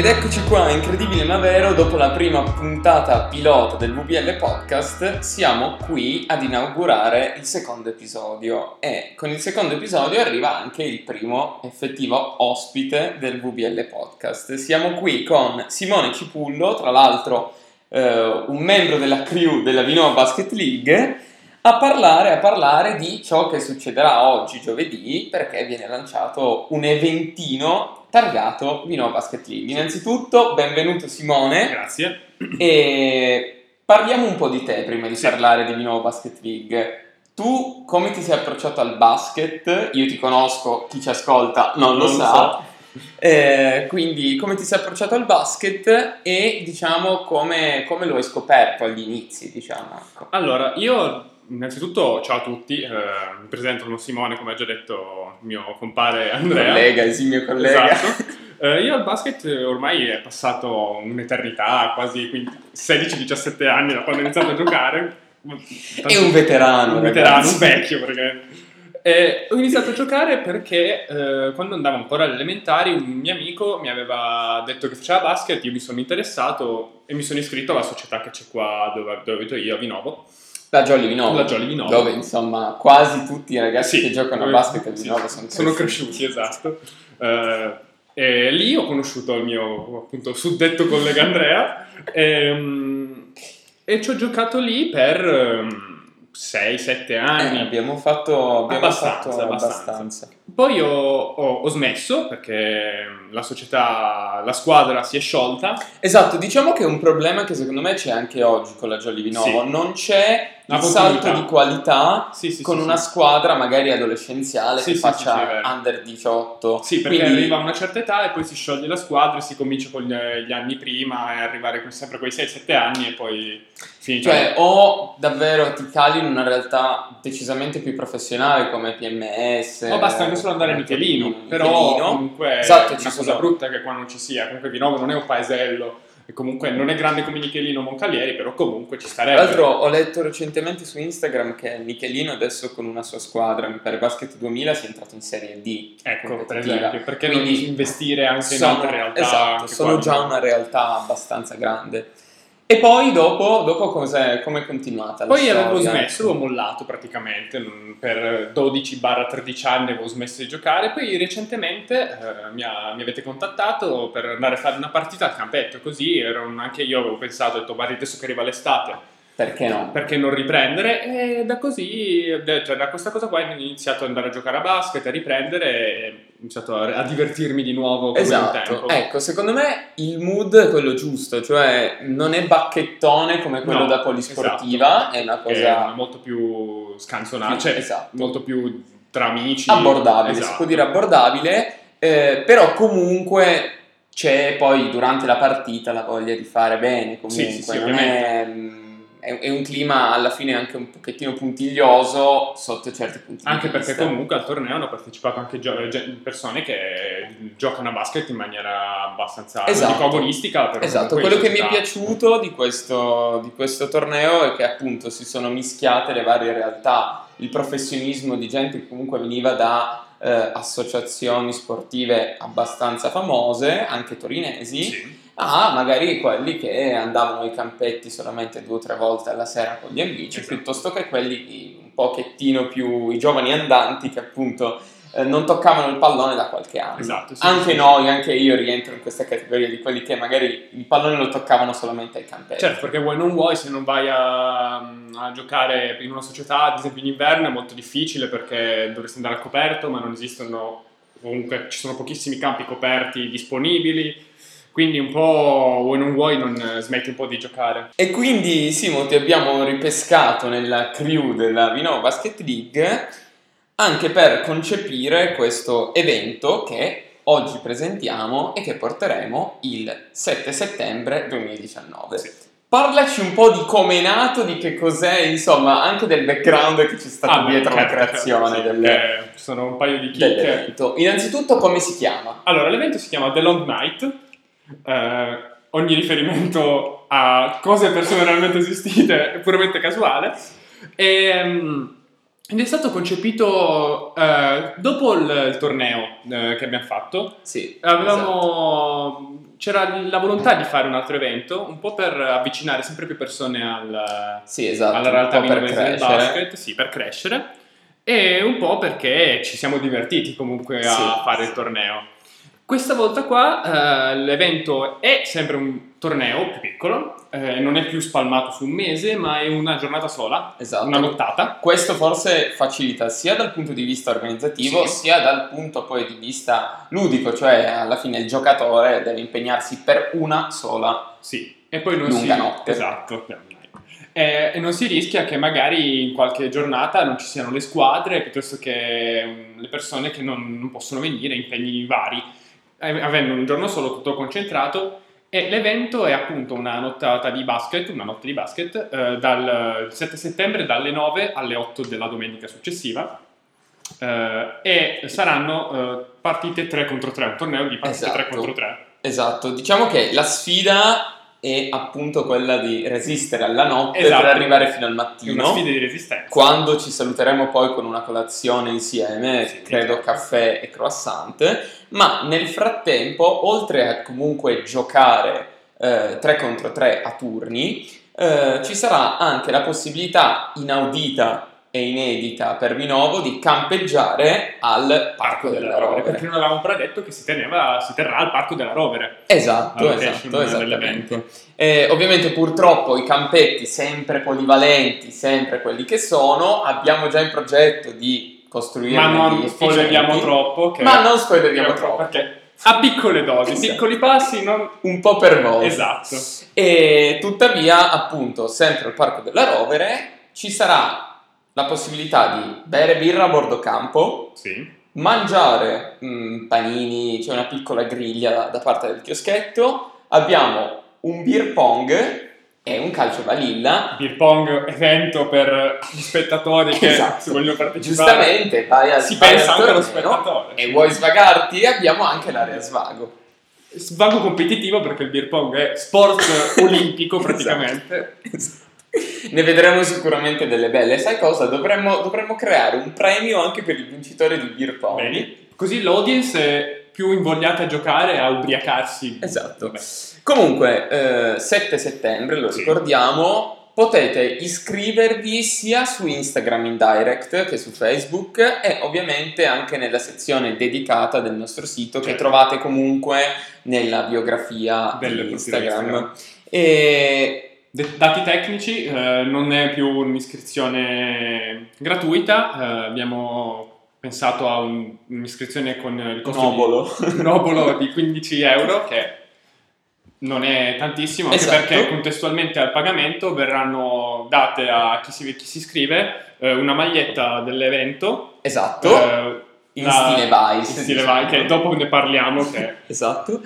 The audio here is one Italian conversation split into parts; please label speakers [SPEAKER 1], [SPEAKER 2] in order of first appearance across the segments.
[SPEAKER 1] Ed eccoci qua, incredibile ma vero, dopo la prima puntata pilota del VBL Podcast siamo qui ad inaugurare il secondo episodio e con il secondo episodio arriva anche il primo effettivo ospite del VBL Podcast. Siamo qui con Simone Cipullo, tra l'altro eh, un membro della crew della Vinova Basket League, a parlare, a parlare di ciò che succederà oggi, giovedì, perché viene lanciato un eventino targato Vinova Basket League. Innanzitutto, benvenuto Simone.
[SPEAKER 2] Grazie.
[SPEAKER 1] E parliamo un po' di te prima di
[SPEAKER 2] Sì.
[SPEAKER 1] parlare di Vinova Basket League. Tu come ti sei approcciato al basket? Io ti conosco, chi ci ascolta non lo
[SPEAKER 2] Non
[SPEAKER 1] sa. Eh, quindi come ti sei approcciato al basket e diciamo come, come lo hai scoperto agli inizi, diciamo. ecco.
[SPEAKER 2] Allora, io innanzitutto ciao a tutti, eh, mi presento come Simone, come ha già detto il mio compare Andrea.
[SPEAKER 1] Collega, esimio collega.
[SPEAKER 2] Esatto. Eh, io al basket eh, ormai è passato un'eternità, quasi 16-17 anni da quando ho iniziato a giocare.
[SPEAKER 1] È un veterano,
[SPEAKER 2] Un veterano,
[SPEAKER 1] ragazzi.
[SPEAKER 2] un vecchio perché... E ho iniziato a giocare perché eh, quando andavo ancora alle elementari un mio amico mi aveva detto che faceva basket, io mi sono interessato e mi sono iscritto alla società che c'è qua dove, dove abito io, a Vinovo.
[SPEAKER 1] La Jolly Vinovo.
[SPEAKER 2] La Jolly Vinovo.
[SPEAKER 1] Dove insomma quasi tutti i ragazzi
[SPEAKER 2] Sì,
[SPEAKER 1] che giocano a basket a
[SPEAKER 2] sì,
[SPEAKER 1] Vinovo sono,
[SPEAKER 2] sono cresciuti, esatto. Eh, e lì ho conosciuto il mio appunto suddetto collega Andrea ehm, e ci ho giocato lì per 6-7 anni.
[SPEAKER 1] Eh, abbiamo fatto, abbiamo
[SPEAKER 2] Abbastanza,
[SPEAKER 1] fatto
[SPEAKER 2] abbastanza.
[SPEAKER 1] abbastanza.
[SPEAKER 2] Poi ho, ho- ho smesso perché la società, la squadra si è sciolta.
[SPEAKER 1] Esatto, diciamo che è un problema che secondo me c'è anche oggi con la Jolly Vinovo.
[SPEAKER 2] Sì.
[SPEAKER 1] Non c'è il salto di qualità
[SPEAKER 2] Sì, sì,
[SPEAKER 1] con
[SPEAKER 2] sì,
[SPEAKER 1] una squadra magari adolescenziale che faccia under 18.
[SPEAKER 2] Sì, perché
[SPEAKER 1] Quindi-
[SPEAKER 2] arriva a una certa età e poi si scioglie la squadra e si comincia con gli, anni prima e arrivare con sempre quei 6-7 anni e poi finisce.
[SPEAKER 1] Cioè, o davvero ti cali in una realtà decisamente più professionale come PMS.
[SPEAKER 2] O basta anche solo andare a Michelino, però
[SPEAKER 1] Michelino.
[SPEAKER 2] comunque
[SPEAKER 1] Esatto,
[SPEAKER 2] è una
[SPEAKER 1] sono-
[SPEAKER 2] cosa brutta che qua non ci sia, comunque Vinovo non è un paesello e comunque non è grande come Michelino Moncalieri, però comunque ci
[SPEAKER 1] Tra
[SPEAKER 2] starebbe.
[SPEAKER 1] l'altro ho letto recentemente su Instagram che Michelino adesso con una sua squadra, mi pare Basket 2000, si è entrato in Serie D.
[SPEAKER 2] ecco, per esempio, perché
[SPEAKER 1] Quindi
[SPEAKER 2] non investire anche in
[SPEAKER 1] sono-
[SPEAKER 2] altre realtà?
[SPEAKER 1] Esatto, sono
[SPEAKER 2] qua?
[SPEAKER 1] già una realtà abbastanza grande. E poi dopo, dopo cos'è, com'è continuata la
[SPEAKER 2] Poi avevo
[SPEAKER 1] storia?
[SPEAKER 2] smesso, avevo mollato praticamente, per 12-13 anni avevo smesso di giocare, poi recentemente eh, mi, ha- mi avete contattato per andare a fare una partita al campetto, così ero anche io avevo pensato, ho detto guarda adesso che arriva l'estate,
[SPEAKER 1] Perché no?
[SPEAKER 2] perché non riprendere? E da così, cioè da questa cosa qua ho iniziato ad andare a giocare a basket, a riprendere e ho iniziato a, divertirmi di nuovo come un
[SPEAKER 1] Esatto,
[SPEAKER 2] tempo.
[SPEAKER 1] ecco, secondo me il mood è quello giusto, cioè non è bacchettone come quello
[SPEAKER 2] No,
[SPEAKER 1] da polisportiva,
[SPEAKER 2] esatto.
[SPEAKER 1] è una cosa
[SPEAKER 2] è molto più scanzonata, cioè
[SPEAKER 1] esatto.
[SPEAKER 2] molto più tra amici.
[SPEAKER 1] abbordabile, si
[SPEAKER 2] Esatto.
[SPEAKER 1] può dire abbordabile, eh, però comunque c'è poi durante la partita la voglia di fare bene, comunque
[SPEAKER 2] Sì, sì, sì,
[SPEAKER 1] non è, mm, è, è un clima alla fine anche un pochettino puntiglioso sotto certi punti
[SPEAKER 2] Anche
[SPEAKER 1] di
[SPEAKER 2] perché
[SPEAKER 1] vista.
[SPEAKER 2] comunque al torneo hanno partecipato anche gio- gen- persone che giocano a basket in maniera abbastanza
[SPEAKER 1] Esatto.
[SPEAKER 2] agonistica.
[SPEAKER 1] Esatto, quello che mi è piaciuto di questo, di questo torneo è che appunto si sono mischiate le varie realtà, il professionismo di gente che comunque veniva da eh, associazioni sportive abbastanza famose, anche torinesi,
[SPEAKER 2] Sì.
[SPEAKER 1] A magari quelli che andavano ai campetti solamente due o tre volte alla sera con gli amici,
[SPEAKER 2] Esatto.
[SPEAKER 1] piuttosto che quelli un pochettino più i giovani andanti che appunto eh, non toccavano il pallone da qualche anno.
[SPEAKER 2] Esatto, sì,
[SPEAKER 1] anche
[SPEAKER 2] sì.
[SPEAKER 1] noi, anche io rientro in questa categoria di quelli che magari il pallone lo toccavano solamente ai campetti.
[SPEAKER 2] Certo, perché vuoi non vuoi, se non vai a, a giocare in una società, ad esempio in inverno, è molto difficile perché dovresti andare al coperto, ma non esistono, comunque ci sono pochissimi campi coperti disponibili, quindi un po' vuoi non vuoi non eh, smetti un po' di giocare.
[SPEAKER 1] E quindi Simo ti abbiamo ripescato nella crew della Vinova Basket League anche per concepire questo evento che oggi presentiamo e che porteremo il 7 settembre 2019.
[SPEAKER 2] Sì.
[SPEAKER 1] Parlaci un po' di come è nato, di che cos'è, insomma, anche del background che c'è stato
[SPEAKER 2] Ah,
[SPEAKER 1] dietro
[SPEAKER 2] certo,
[SPEAKER 1] la creazione
[SPEAKER 2] certo, sì,
[SPEAKER 1] del-
[SPEAKER 2] ci sono un paio di chicche.
[SPEAKER 1] Innanzitutto come si chiama?
[SPEAKER 2] Allora, l'evento si chiama The Long Night. Eh, ogni riferimento a cose e persone realmente esistite è puramente casuale. E, mm, ed è stato concepito eh, dopo il, il torneo eh, che abbiamo fatto.
[SPEAKER 1] Sì, esatto.
[SPEAKER 2] Avevamo, C'era la volontà di fare un altro evento, un po' per avvicinare sempre più persone al,
[SPEAKER 1] Sì, esatto.
[SPEAKER 2] alla realtà milanese del basket, sì, per crescere, e un po' perché ci siamo divertiti comunque a
[SPEAKER 1] Sì,
[SPEAKER 2] fare il torneo. Questa volta qua eh, l'evento è sempre un torneo più piccolo, eh, non è più spalmato su un mese, ma è una giornata sola,
[SPEAKER 1] Esatto.
[SPEAKER 2] una nottata.
[SPEAKER 1] Questo forse facilita sia dal punto di vista organizzativo
[SPEAKER 2] Sì.
[SPEAKER 1] sia dal punto poi di vista ludico, cioè alla fine il giocatore deve impegnarsi per una sola.
[SPEAKER 2] Sì, e poi non
[SPEAKER 1] Lunga
[SPEAKER 2] si...
[SPEAKER 1] notte.
[SPEAKER 2] Esatto. Eh, e non si rischia che magari in qualche giornata non ci siano le squadre piuttosto che mm, le persone che non, non possono venire, impegni vari, avendo un giorno solo tutto concentrato. E l'evento è appunto una nottata di basket, una notte di basket, eh, dal 7 settembre dalle 9 alle 8 della domenica successiva. Eh, e saranno eh, partite 3 contro 3, un torneo di partite
[SPEAKER 1] Esatto.
[SPEAKER 2] 3 contro 3.
[SPEAKER 1] Esatto, diciamo che la sfida è appunto quella di resistere alla notte
[SPEAKER 2] Esatto.
[SPEAKER 1] per arrivare fino al
[SPEAKER 2] È una
[SPEAKER 1] mattino.
[SPEAKER 2] sfida di resistenza.
[SPEAKER 1] Quando ci saluteremo poi con una colazione insieme,
[SPEAKER 2] Sì.
[SPEAKER 1] credo caffè e croissant, ma nel frattempo, oltre a comunque giocare 3 contro 3 a turni, eh, ci sarà anche la possibilità inaudita e inedita per Vinovo di campeggiare al Parco della
[SPEAKER 2] Rovere,
[SPEAKER 1] Rovere.
[SPEAKER 2] perché non avevamo ancora detto che si, teneva, si terrà al Parco della Rovere.
[SPEAKER 1] Esatto, esatto, esattamente. Eh, ovviamente purtroppo i campetti sempre polivalenti, sempre quelli che sono, abbiamo già in progetto di costruire
[SPEAKER 2] Ma non spoileriamo troppo. Che
[SPEAKER 1] Ma non spoileriamo troppo.
[SPEAKER 2] Perché a piccole dosi,
[SPEAKER 1] Esatto.
[SPEAKER 2] piccoli passi, non...
[SPEAKER 1] Un po' per volta.
[SPEAKER 2] Esatto.
[SPEAKER 1] E tuttavia, appunto, sempre al Parco della Rovere ci sarà la possibilità di bere birra a bordo campo,
[SPEAKER 2] Sì.
[SPEAKER 1] mangiare mm, panini, c'è una piccola griglia da, da parte del chioschetto, abbiamo un beer pong e un calcio vanilla.
[SPEAKER 2] Beer pong evento per gli spettatori che
[SPEAKER 1] Esatto.
[SPEAKER 2] se vogliono partecipare.
[SPEAKER 1] Giustamente, vai al
[SPEAKER 2] Si
[SPEAKER 1] vai
[SPEAKER 2] pensa
[SPEAKER 1] al
[SPEAKER 2] anche allo spettatore.
[SPEAKER 1] E vuoi svagarti? Abbiamo anche l'area svago.
[SPEAKER 2] Svago competitivo perché il beer pong è sport olimpico praticamente.
[SPEAKER 1] Esatto. Ne vedremo sicuramente delle belle. Sai cosa? Dovremmo, dovremmo creare un premio anche per il vincitore di beer pong.
[SPEAKER 2] Bene. Così l'audience è più invogliata a giocare e a ubriacarsi.
[SPEAKER 1] Esatto.
[SPEAKER 2] Vabbè.
[SPEAKER 1] Comunque, eh, 7 settembre, lo ricordiamo, potete iscrivervi sia su Instagram in direct che su Facebook e ovviamente anche nella sezione dedicata del nostro sito che
[SPEAKER 2] Certo.
[SPEAKER 1] trovate comunque nella biografia
[SPEAKER 2] Del
[SPEAKER 1] di Instagram.
[SPEAKER 2] Instagram.
[SPEAKER 1] E
[SPEAKER 2] De- dati tecnici, eh, non è più un'iscrizione gratuita, eh, abbiamo pensato a un- un'iscrizione con il costo
[SPEAKER 1] Nobolo.
[SPEAKER 2] di, un obolo di 15 euro, che non è tantissimo, anche
[SPEAKER 1] Esatto.
[SPEAKER 2] perché contestualmente al pagamento verranno date a chi si, chi si iscrive eh, una maglietta dell'evento.
[SPEAKER 1] Esatto,
[SPEAKER 2] eh,
[SPEAKER 1] in
[SPEAKER 2] la-
[SPEAKER 1] stile Vice.
[SPEAKER 2] in stile
[SPEAKER 1] diciamo.
[SPEAKER 2] Vice, che dopo ne parliamo, che
[SPEAKER 1] Esatto.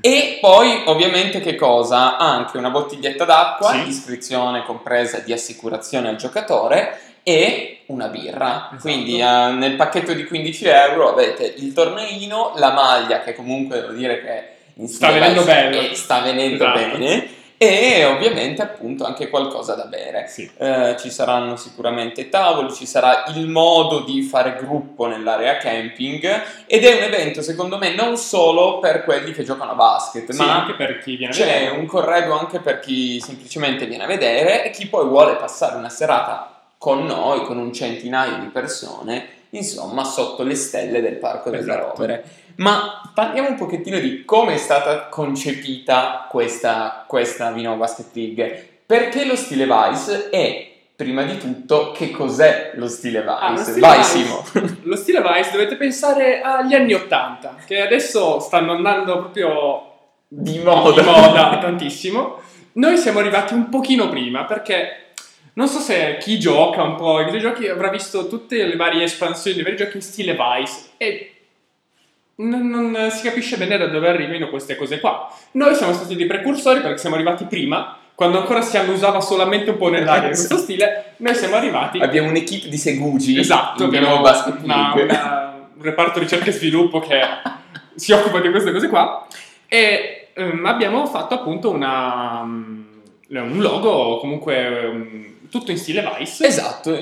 [SPEAKER 1] E poi ovviamente che cosa? Anche una bottiglietta d'acqua,
[SPEAKER 2] Sì.
[SPEAKER 1] iscrizione compresa di assicurazione al giocatore e una birra.
[SPEAKER 2] Esatto.
[SPEAKER 1] Quindi eh, nel pacchetto di 15 euro avete il torneino, la maglia che comunque devo dire che
[SPEAKER 2] Sta venendo bello.
[SPEAKER 1] e sta venendo
[SPEAKER 2] Esatto.
[SPEAKER 1] bene e ovviamente appunto anche qualcosa da bere.
[SPEAKER 2] sì.
[SPEAKER 1] Eh, ci saranno sicuramente tavoli, ci sarà il modo di fare gruppo nell'area camping ed è un evento secondo me non solo per quelli che giocano a basket,
[SPEAKER 2] Sì,
[SPEAKER 1] ma
[SPEAKER 2] anche per chi viene a
[SPEAKER 1] c'è
[SPEAKER 2] vedere.
[SPEAKER 1] un corredo anche per chi semplicemente viene a vedere e chi poi vuole passare una serata con noi, con un centinaio di persone, insomma sotto le stelle del Parco
[SPEAKER 2] Esatto.
[SPEAKER 1] Rovere. Ma parliamo un pochettino di come è stata concepita questa, questa Vino Basket League. Perché lo stile Vice e, prima di tutto, che cos'è lo stile Vice?
[SPEAKER 2] Ah, lo stile
[SPEAKER 1] Vai
[SPEAKER 2] Vice.
[SPEAKER 1] Simo!
[SPEAKER 2] Lo stile Vice dovete pensare agli anni 80, che adesso stanno andando proprio
[SPEAKER 1] di moda.
[SPEAKER 2] di moda tantissimo. Noi siamo arrivati un pochino prima perché non so se chi gioca un po' ai videogiochi avrà visto tutte le varie espansioni dei vari giochi in stile Vice e non, non si capisce bene da dove arrivino queste cose qua. Noi siamo stati dei precursori perché siamo arrivati prima, quando ancora si annusava solamente un po' nell'aria in questo stile, noi siamo arrivati.
[SPEAKER 1] Abbiamo un'equipe di segugi
[SPEAKER 2] Esatto, abbiamo
[SPEAKER 1] Basket
[SPEAKER 2] una- una- un reparto ricerca e sviluppo che si occupa di queste cose qua. E ehm, abbiamo fatto appunto una, mm, un logo comunque um, tutto in stile Vice.
[SPEAKER 1] Esatto,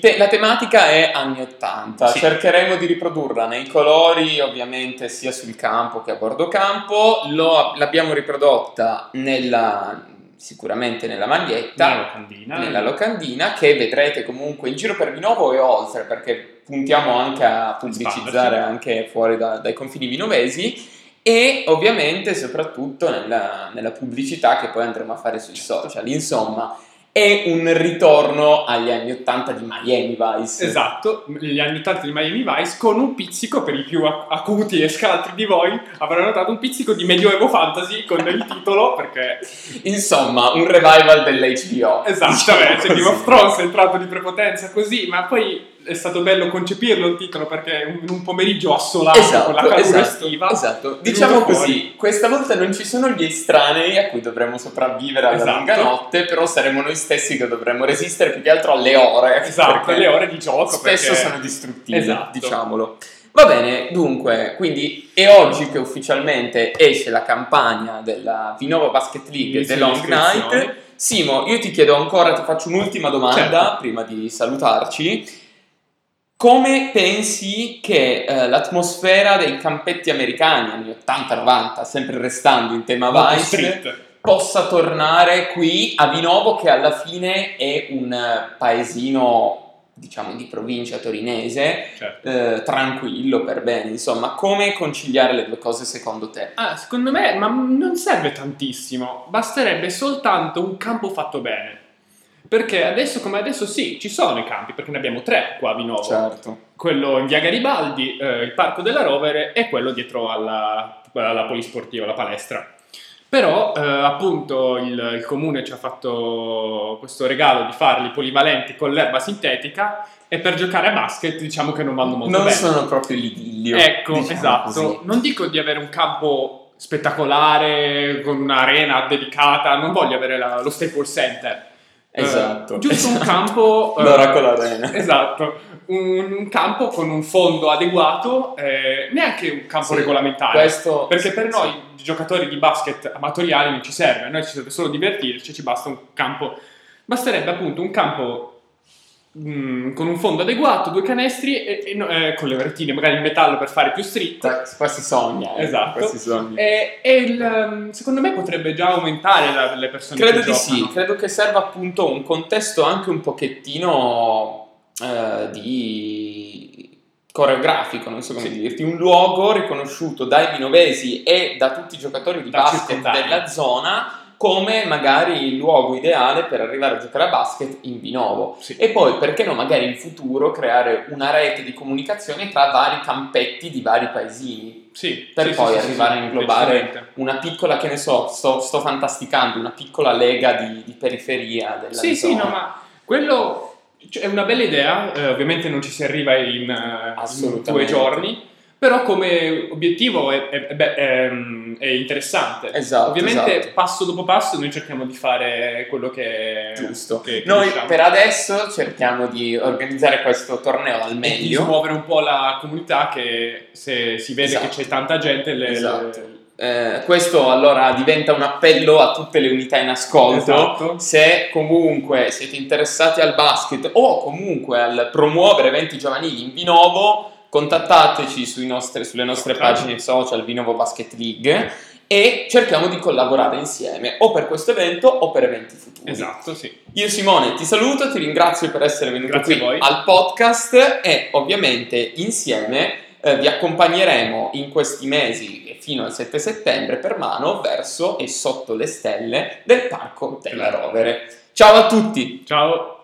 [SPEAKER 1] te- la tematica è anni 80,
[SPEAKER 2] Sì.
[SPEAKER 1] cercheremo di riprodurla nei colori ovviamente sia sul campo che a bordo campo, Lo- l'abbiamo riprodotta nella, sicuramente nella maglietta,
[SPEAKER 2] Nella locandina.
[SPEAKER 1] nella locandina che vedrete comunque in giro per Vinovo e oltre perché puntiamo anche a pubblicizzare anche fuori da- dai confini vinovesi e ovviamente soprattutto nella, nella pubblicità che poi andremo a fare sui social. Insomma è un ritorno agli anni 80 di Miami Vice
[SPEAKER 2] Esatto, gli anni 80 di Miami Vice con un pizzico per i più ac- acuti e scaltri di voi avranno notato un pizzico di medioevo fantasy con il titolo perché
[SPEAKER 1] insomma un revival dell'HBO
[SPEAKER 2] esattamente
[SPEAKER 1] diciamo
[SPEAKER 2] Game of. Thrones è entrato di prepotenza così ma poi è stato bello concepirlo il titolo perché in un pomeriggio assolato con la
[SPEAKER 1] Esatto,
[SPEAKER 2] calura
[SPEAKER 1] esatto,
[SPEAKER 2] estiva
[SPEAKER 1] esatto. Diciamo così,
[SPEAKER 2] fuori.
[SPEAKER 1] questa volta non ci sono gli estranei a cui dovremmo sopravvivere alla
[SPEAKER 2] Esatto.
[SPEAKER 1] lunga notte, però saremo noi stessi che dovremmo resistere più che altro alle ore.
[SPEAKER 2] esatto
[SPEAKER 1] perché
[SPEAKER 2] le ore di gioco
[SPEAKER 1] Spesso
[SPEAKER 2] perché-
[SPEAKER 1] sono distruttivi,
[SPEAKER 2] Esatto.
[SPEAKER 1] diciamolo. Va bene, dunque, quindi è oggi che ufficialmente esce la campagna della Vinova Basket League The Long. Night. Simo, io ti chiedo ancora, ti faccio un'ultima domanda
[SPEAKER 2] Certo.
[SPEAKER 1] prima di salutarci. Come pensi che eh, l'atmosfera dei campetti americani anni 80-90, sempre restando in tema
[SPEAKER 2] Molto
[SPEAKER 1] Vice,
[SPEAKER 2] street.
[SPEAKER 1] possa tornare qui a Vinovo, che alla fine è un paesino, diciamo, di provincia torinese,
[SPEAKER 2] Certo.
[SPEAKER 1] eh, tranquillo, per bene, insomma, come conciliare le due cose secondo te?
[SPEAKER 2] Ah, secondo me, ma non serve tantissimo, basterebbe soltanto un campo fatto bene. Perché adesso come adesso sì, ci sono i campi, perché ne abbiamo tre qua a Vinovo.
[SPEAKER 1] Certo.
[SPEAKER 2] Quello in via Garibaldi, eh, il parco della Rovere e quello dietro alla, alla polisportiva, la palestra. Però eh, appunto il, il comune ci ha fatto questo regalo di farli polivalenti con l'erba sintetica e per giocare a basket diciamo che non vanno molto
[SPEAKER 1] Non
[SPEAKER 2] bene.
[SPEAKER 1] sono proprio l'idillio.
[SPEAKER 2] Ecco,
[SPEAKER 1] diciamo
[SPEAKER 2] esatto.
[SPEAKER 1] così.
[SPEAKER 2] Non dico di avere un campo spettacolare con un'arena dedicata, non voglio avere la- lo Staples Center. Eh,
[SPEAKER 1] Esatto.
[SPEAKER 2] giusto un
[SPEAKER 1] esatto.
[SPEAKER 2] campo. eh,
[SPEAKER 1] L'Oracle Arena.
[SPEAKER 2] Esatto, un, un campo con un fondo adeguato, eh, neanche un campo
[SPEAKER 1] Sì,
[SPEAKER 2] regolamentare.
[SPEAKER 1] Questo,
[SPEAKER 2] Perché
[SPEAKER 1] sì,
[SPEAKER 2] per
[SPEAKER 1] sì.
[SPEAKER 2] noi giocatori di basket amatoriali non ci serve, a noi ci serve solo divertirci, ci basta un campo, basterebbe appunto un campo mm, con un fondo adeguato, due canestri e, e no- eh, con le retine magari in metallo per fare più street.
[SPEAKER 1] Qua si sogna. eh,
[SPEAKER 2] Esatto.
[SPEAKER 1] qua si sogna.
[SPEAKER 2] E, e il, um, secondo me potrebbe già aumentare la- le persone
[SPEAKER 1] Credo
[SPEAKER 2] che
[SPEAKER 1] di
[SPEAKER 2] giocano.
[SPEAKER 1] sì, credo che serva appunto un contesto anche un pochettino eh, di coreografico, non so come
[SPEAKER 2] Sì.
[SPEAKER 1] dirti, un luogo riconosciuto dai vinovesi e da tutti i giocatori di
[SPEAKER 2] Da
[SPEAKER 1] basket
[SPEAKER 2] circondari.
[SPEAKER 1] della zona come magari il luogo ideale per arrivare a giocare a basket in Vinovo.
[SPEAKER 2] Sì.
[SPEAKER 1] E poi, perché no, magari in futuro creare una rete di comunicazione tra vari campetti di vari paesini
[SPEAKER 2] Sì,
[SPEAKER 1] per
[SPEAKER 2] sì,
[SPEAKER 1] poi
[SPEAKER 2] sì, sì,
[SPEAKER 1] arrivare
[SPEAKER 2] sì,
[SPEAKER 1] a inglobare una piccola, che ne so, sto, sto fantasticando, una piccola lega di, di periferia della
[SPEAKER 2] Sì, sì,
[SPEAKER 1] zona.
[SPEAKER 2] no, ma quello cioè, è una bella idea, eh, ovviamente non ci si arriva in, eh, in due giorni, però come obiettivo è, è- è è, mm, è interessante.
[SPEAKER 1] Esatto,
[SPEAKER 2] Ovviamente
[SPEAKER 1] esatto.
[SPEAKER 2] passo dopo passo noi cerchiamo di fare quello che
[SPEAKER 1] Giusto.
[SPEAKER 2] che- che
[SPEAKER 1] Noi
[SPEAKER 2] riusciamo.
[SPEAKER 1] per adesso cerchiamo di organizzare questo torneo al
[SPEAKER 2] E di
[SPEAKER 1] meglio.
[SPEAKER 2] smuovere un po' la comunità che se si vede
[SPEAKER 1] Esatto.
[SPEAKER 2] che c'è tanta gente le,
[SPEAKER 1] Esatto. Eh, questo allora diventa un appello a tutte le unità in ascolto.
[SPEAKER 2] Esatto.
[SPEAKER 1] Se comunque siete interessati al basket o comunque al promuovere eventi giovanili in Vinovo, contattateci sui nostri- sulle nostre pagine social Vinovo Basket League e cerchiamo di collaborare insieme o per questo evento o per eventi futuri.
[SPEAKER 2] Esatto, sì.
[SPEAKER 1] Io Simone ti saluto, ti ringrazio per essere venuto
[SPEAKER 2] Grazie
[SPEAKER 1] qui al podcast e ovviamente insieme eh, vi accompagneremo in questi mesi fino al 7 settembre per mano verso e sotto le stelle del Parco della Rovere. Ciao a tutti!
[SPEAKER 2] Ciao.